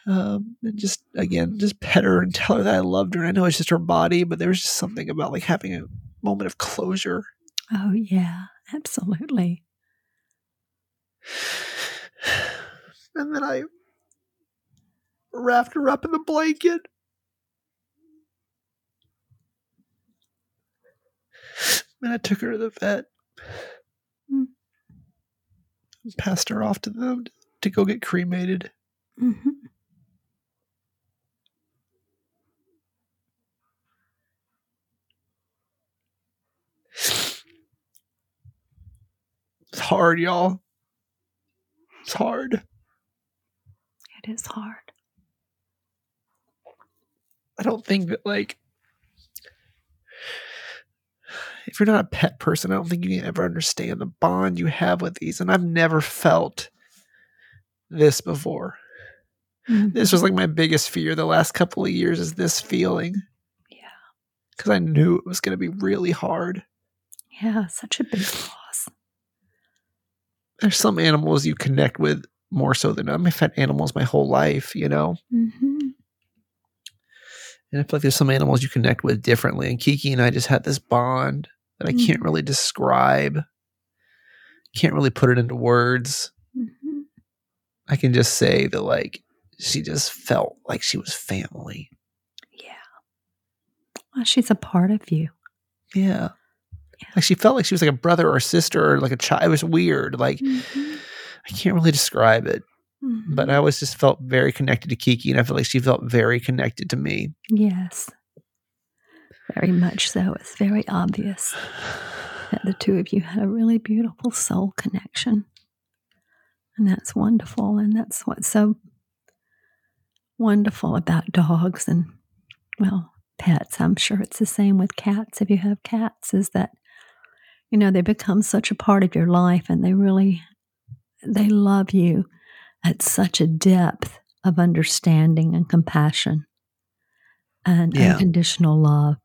S1: um, and just again, just pet her and tell her that I loved her. I know it's just her body, but there was just something about like having a moment of closure.
S2: Oh, yeah. Absolutely. [SIGHS]
S1: And then I wrapped her up in the blanket. And I took her to the vet.
S2: Mm.
S1: And passed her off to them to go get cremated.
S2: Mm-hmm.
S1: It's hard, y'all. It's hard.
S2: It is hard.
S1: I don't think that like if you're not a pet person, I don't think you can ever understand the bond you have with these. And I've never felt this before.
S2: Mhm.
S1: This was like my biggest fear the last couple of years is this feeling.
S2: Yeah.
S1: Because I knew it was going to be really hard.
S2: Yeah, such a big loss.
S1: There's some animals you connect with more so than I've had animals my whole life, you know?
S2: Mm-hmm.
S1: And I feel like there's some animals you connect with differently. And Kiki and I just had this bond that I can't
S2: Mhm.
S1: really describe. Can't really put it into words.
S2: Mm-hmm.
S1: I can just say that like she just felt like she was family.
S2: Yeah. Well, she's a part of you.
S1: Yeah.
S2: Yeah.
S1: Like she felt like she was like a brother or sister or like a child. It was weird. Like
S2: Mm-hmm.
S1: I can't really describe it, but I always just felt very connected to Kiki and I feel like she felt very connected to me.
S2: yes, very much so. It's very obvious that the two of you had a really beautiful soul connection. And that's wonderful. And that's what's so wonderful about dogs and, well, pets. I'm sure it's the same with cats. If you have cats, is that, you know, they become such a part of your life and they really, they love you at such a depth of understanding and compassion and
S1: Yeah.
S2: unconditional love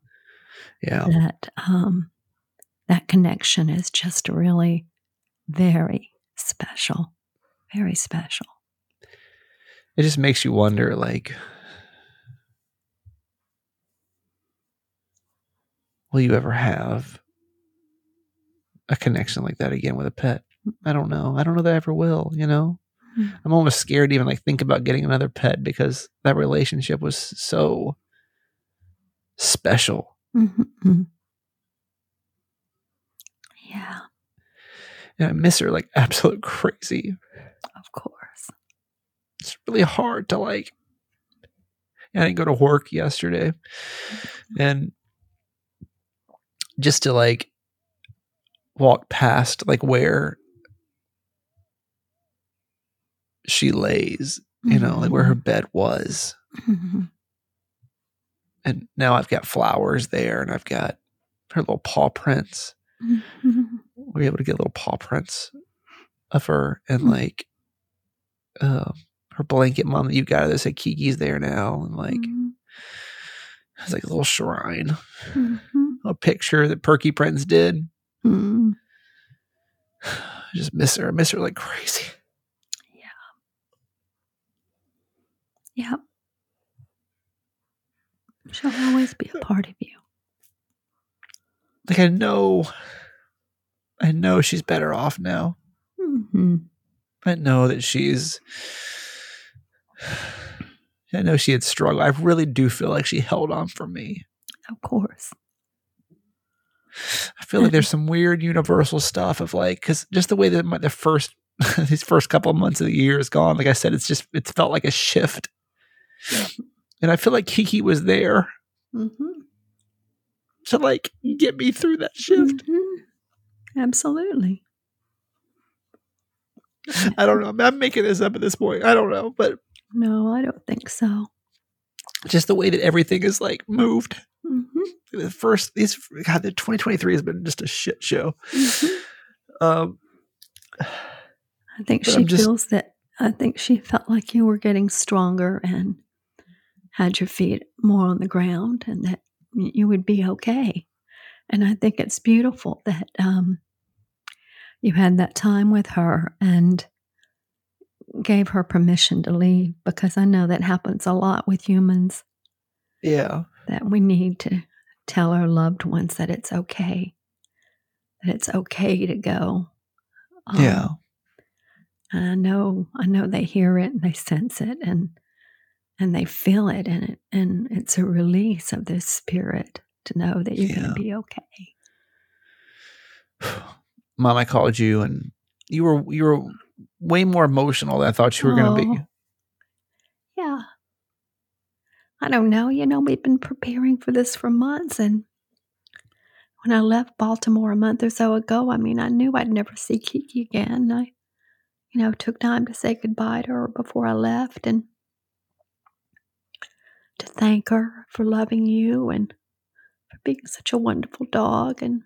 S1: Yeah.
S2: that um, that connection is just really very special, very special.
S1: It just makes you wonder like will you ever have a connection like that again with a pet? I don't know. I don't know that I ever will, you know?
S2: Mm.
S1: I'm almost scared to even like think about getting another pet because that relationship was so special.
S2: Mm-hmm. Yeah,
S1: And I miss her like [LAUGHS] absolute crazy.
S2: of course.
S1: It's really hard to like I didn't go to work yesterday. And just to like walk past like where she lays, you know, like where her bed was.
S2: Mhm.
S1: And now I've got flowers there and I've got her little paw prints.
S2: Mhm.
S1: We were able to get little paw prints of her and
S2: Mm.
S1: like um her blanket mom that you got that said Kiki's there now and like
S2: Mhm.
S1: it's like a little shrine.
S2: Mhm.
S1: A picture that Perky Prince did.
S2: Mhm. [SIGHS]
S1: I just miss her. I miss her like crazy.
S2: Yep. She'll always be a [LAUGHS] part of you.
S1: Like I know I know she's better off now.
S2: hmm
S1: I know that she's I know she had struggled. I really do feel like she held on for me.
S2: Of course.
S1: I feel like there's some [LAUGHS] weird universal stuff of like, because just the way that my, the first [LAUGHS] these first couple of months of the year is gone. Like I said, it's just it's felt like a shift, and I feel like Kiki was there
S2: Mm-hmm.
S1: to like get me through that shift.
S2: Absolutely.
S1: I don't know. I'm, I'm making this up at this point. I don't know, but
S2: No, I don't think so.
S1: just the way that everything is like moved.
S2: hmm
S1: The first, these God, the 2023 has been just a shit show. Um,
S2: I think she
S1: just-
S2: feels that. I think she felt like you were getting stronger and had your feet more on the ground, and that you would be okay. And I think it's beautiful that um, you had that time with her and gave her permission to leave because I know that happens a lot with humans
S1: yeah,
S2: that we need to tell our loved ones that it's okay, that it's okay to go. Um,
S1: yeah,
S2: and I know, I know they hear it and they sense it and and they feel it and it and it's a release of this spirit to know that you're
S1: Yeah.
S2: going to be okay. [SIGHS]
S1: Mom, I called you, and you were you were way more emotional than I thought you were going to be.
S2: Oh. Yeah. I don't know. You know, we've been preparing for this for months. And when I left Baltimore a month or so ago, I mean, I knew I'd never see Kiki again. I, you know, took time to say goodbye to her before I left and to thank her for loving you and for being such a wonderful dog. And,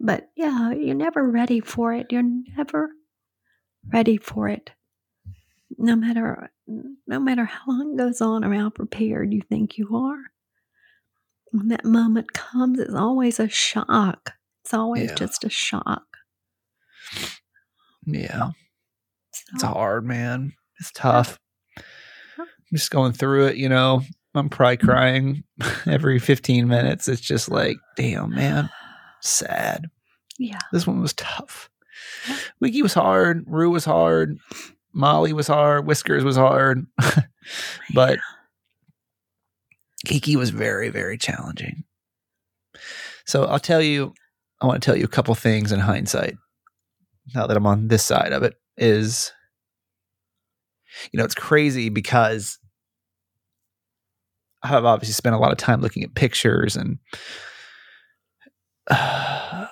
S2: but yeah, you're never ready for it. You're never ready for it no matter no matter how long it goes on or how prepared you think you are when that moment comes it's always a shock it's always
S1: Yeah.
S2: just a shock
S1: Yeah. It's
S2: So,
S1: hard, man. It's tough. Just going through it, you know. I'm probably crying [LAUGHS] every 15 minutes. It's just like, damn, man. Sad.
S2: yeah
S1: This one was tough.
S2: Yeah.
S1: Wiggy was hard. Rue was hard. Molly was hard. Whiskers was hard. [LAUGHS] but Kiki was very, very challenging. So I'll tell you, I want to tell you a couple things in hindsight. Now that I'm on this side of it, is you know, it's crazy because I've obviously spent a lot of time looking at pictures and [SIGHS]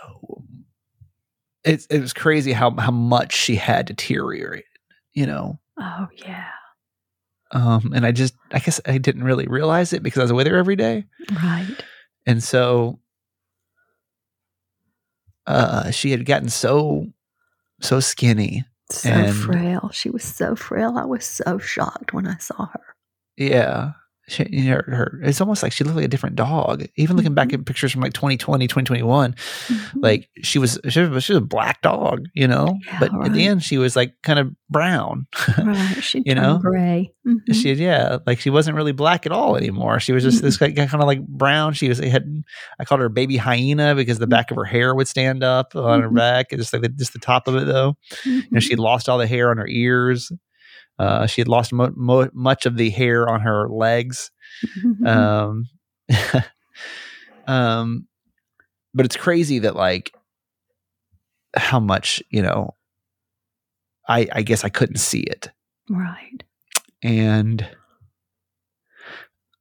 S1: it's it was crazy how how much she had deteriorated, you know.
S2: oh yeah
S1: Um, and I just I guess I didn't really realize it because I was with her every day.
S2: right
S1: And so uh she had gotten so so skinny.
S2: So
S1: And-
S2: frail. She was so frail. I was so shocked when i saw her.
S1: Yeah. She, know, her, it's almost like she looked like a different dog. Even looking back at pictures from like 2020, 2021,
S2: Mhm.
S1: like she was, she was, she was a black dog, you know,
S2: Yeah,
S1: but at the end she was like kind of brown.
S2: right [LAUGHS] she
S1: you know?
S2: gray Mhm.
S1: she, yeah, like she wasn't really black at all anymore. She was just this kind of like brown. She was, had, I called her baby hyena because the back of her hair would stand up on her
S2: Mhm.
S1: back. Just like the, just the top of it though. you know, she lost all the hair on her ears. Uh, she had lost mo- mo- much of the hair on her legs. [LAUGHS] Um, [LAUGHS] um, but it's crazy that like how much you know. I I guess I couldn't see it,
S2: right
S1: and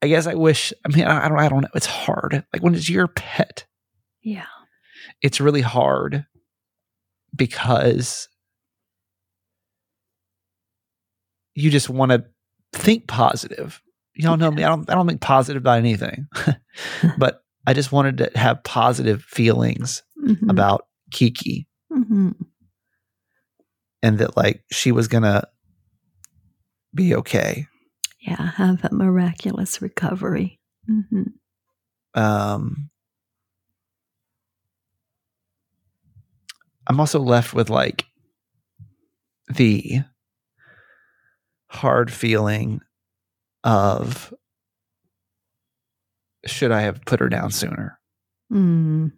S1: I guess I wish. I mean, I, I don't. I don't know. It's hard. Like when it's your pet,
S2: yeah
S1: it's really hard because you just want to think positive. Y'all know me. I don't. I don't think positive about anything, [LAUGHS] [LAUGHS] but I just wanted to have positive feelings
S2: Mhm.
S1: about Kiki
S2: Mhm.
S1: and that like she was gonna be okay.
S2: yeah have a miraculous recovery hmm
S1: Um, I'm also left with like the hard feeling of should I have put her down sooner?
S2: Mm.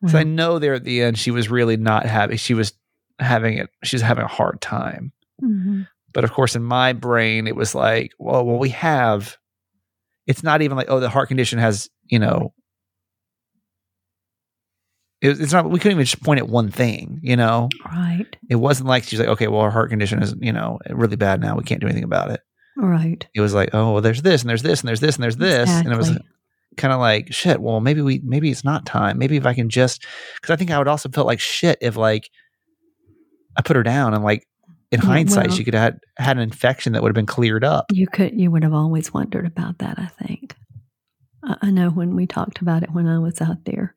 S1: Because I know there at the end she was really not happy. She was having it. She was having a hard time.
S2: mhm.
S1: But of course, in my brain, it was like, well, well, we have. It's not even like, oh, the heart condition has, you know. It, it's not. We couldn't even just point at one thing, you know.
S2: Right.
S1: It wasn't like she's like, okay, well, her heart condition is, you know, really bad now. We can't do anything about it.
S2: Right.
S1: It was like, oh, well, there's this and there's this and there's this and there's this, and it was kind of like, shit. Well, maybe we, maybe it's not time. Maybe if I can just, because I think I would also felt like shit if like I put her down and like in hindsight
S2: well-
S1: she could have had, had an infection that would have been cleared up.
S2: You could. You would have always wondered about that. I think. I, I know when we talked about it when I was out there,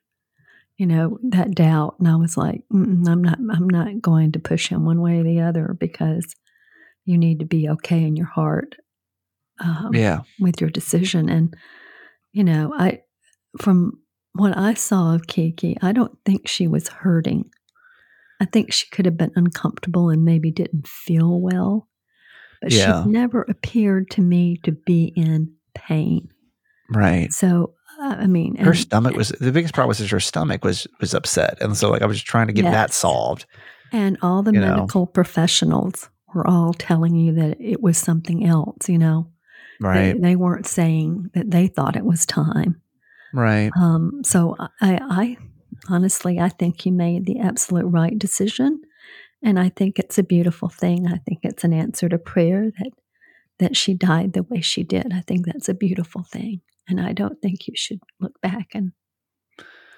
S2: you know that doubt, and I was like, I'm not. I'm not going to push him one way or the other because you need to be okay in your heart. Um,
S1: Yeah.
S2: with your decision. And, you know, I, from what I saw of Kiki, I don't think she was hurting. I think she could have been uncomfortable and maybe didn't feel well. But
S1: Yeah.
S2: she never appeared to me to be in pain.
S1: Right.
S2: So, I mean,
S1: Her
S2: and-
S1: stomach was the biggest problem was that her stomach was was upset, and so like I was just trying to get that solved.
S2: And all the
S1: you know.
S2: medical professionals were all telling you that it was something else, you know. They,
S1: Right.
S2: they weren't saying that they thought it was time.
S1: Right.
S2: Um, so I, I, honestly, I think you made the absolute right decision. And I think it's a beautiful thing. I think it's an answer to prayer that that she died the way she did. I think that's a beautiful thing. And I don't think you should look back and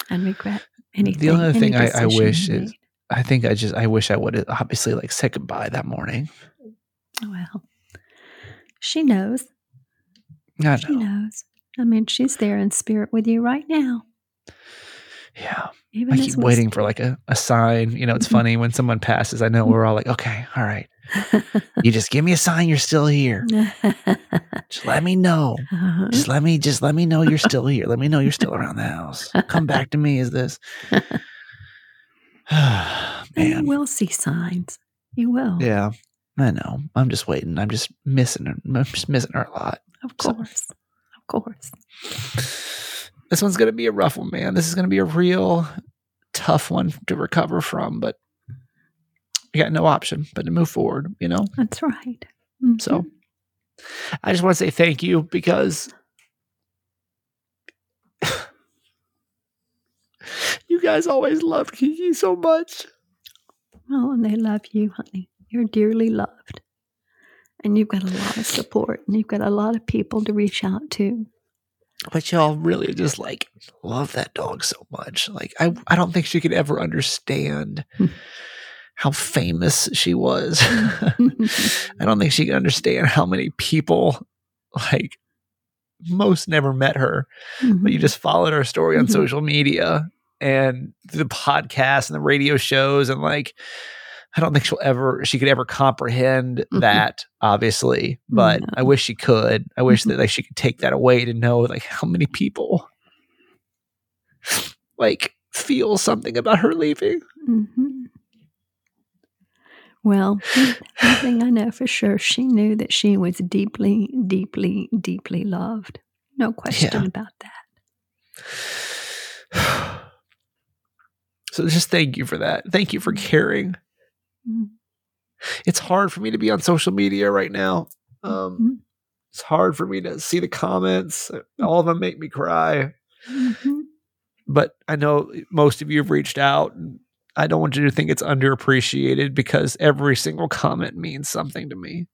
S2: and regret anything.
S1: The only
S2: any
S1: thing I, I wish is. I think I just I wish I would have obviously like said goodbye that morning.
S2: Well, she knows.
S1: I
S2: She knows. I mean, she's there in spirit with you right now.
S1: Yeah.
S2: Even
S1: I keep waiting for like a, a sign. You know, it's
S2: Mhm.
S1: funny when someone passes. I know we're all like, okay, all right. [LAUGHS] You just give me a sign you're still here. Just let me know.
S2: Uh-huh.
S1: Just let me just let me know you're still here. Let me know you're still around the house. Come back to me. Is this [SIGHS]
S2: And you will see signs. You will.
S1: Yeah, I know. I'm just waiting. I'm just missing her. I'm just missing her a lot.
S2: Of
S1: So-
S2: course. Of course.
S1: This one's gonna be a rough one, man. This is gonna be a real tough one to recover from, but we got no option but to move forward. You know.
S2: That's right. Mhm.
S1: So I just want to say thank you because [SIGHS] you guys always loved Kiki so much.
S2: Oh, and they love you, honey. You're dearly loved. And you've got a lot of support and you've got a lot of people to reach out to.
S1: But y'all really just like love that dog so much. Like I I don't think she could ever understand
S2: Hmm.
S1: How famous she was. [LAUGHS] I don't think she could understand how many people like most never met her but you just followed her story on
S2: Mhm.
S1: social media and the podcast and the radio shows and like I don't think she'll ever she could ever comprehend
S2: Mhm.
S1: that obviously but
S2: No.
S1: I wish she could I wish that like she could take that away to know like how many people like feel something about her leaving
S2: Mhm. Well, one thing I know for sure, she knew that she was deeply, deeply, deeply loved. No question
S1: Yeah.
S2: about that. [SIGHS]
S1: so just thank you for that thank you for caring
S2: Mm.
S1: it's hard for me to be on social media right now um
S2: Mhm.
S1: it's hard for me to see the comments. All of them make me cry.
S2: Mhm.
S1: But I know most of you have reached out. And I don't want you to think it's underappreciated because every single comment means something to me.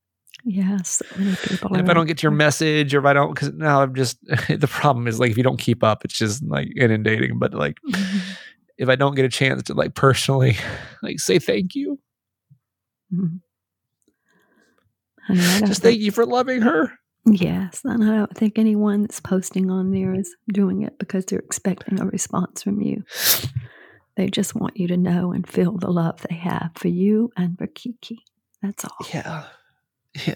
S2: Yeah, so people.
S1: If I don't get your message or if I don't, because now I'm just, [LAUGHS] the problem is like if you don't keep up, it's just like inundating. But like.
S2: Mhm. [LAUGHS]
S1: if I don't get a chance to like personally [LAUGHS] like say thank you,
S2: mm-hmm. I
S1: just
S2: think-
S1: thank you for loving her.
S2: Yes, and I don't think anyone that's posting on there is doing it because they're expecting a response from you. They just want you to know and feel the love they have for you and for Kiki. That's all.
S1: Yeah. Yeah.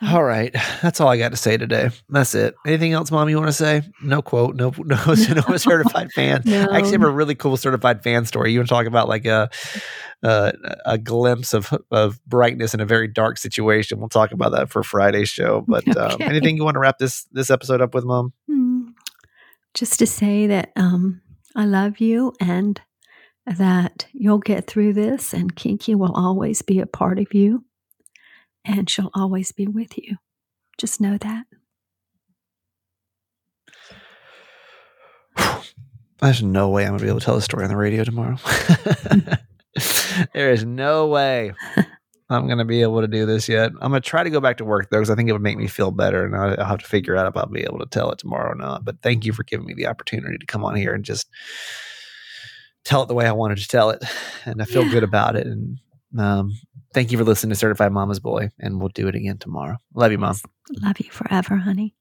S2: So,
S1: All right. That's all I got to say today. That's it. Anything else, mom, you want to say? No quote, no [LAUGHS] no, no certified fan.
S2: No. [LAUGHS]
S1: I actually have a really cool certified fan story. You want to talk about like a a, a glimpse of of brightness in a very dark situation. We'll talk about that for Friday's show. But [LAUGHS] um, anything you want to wrap this this episode up with, mom?
S2: Hmm. just to say that um, I love you and that you'll get through this, and Kiki will always be a part of you, and she'll always be with you. Just know that.
S1: There's no way I'm gonna be able to tell the story on the radio tomorrow. [LAUGHS] there is no way [LAUGHS] I'm gonna be able to do this yet. I'm gonna try to go back to work though, because I think it would make me feel better, and I'll, I'll have to figure out if I'll be able to tell it tomorrow or not. But thank you for giving me the opportunity to come on here and just tell it the way I wanted to tell it, and I feel
S2: Yeah.
S1: good about it. And um, thank you for listening to Certified Mama's Boy, and we'll do it again tomorrow. Love you, mom.
S2: Love you forever, honey.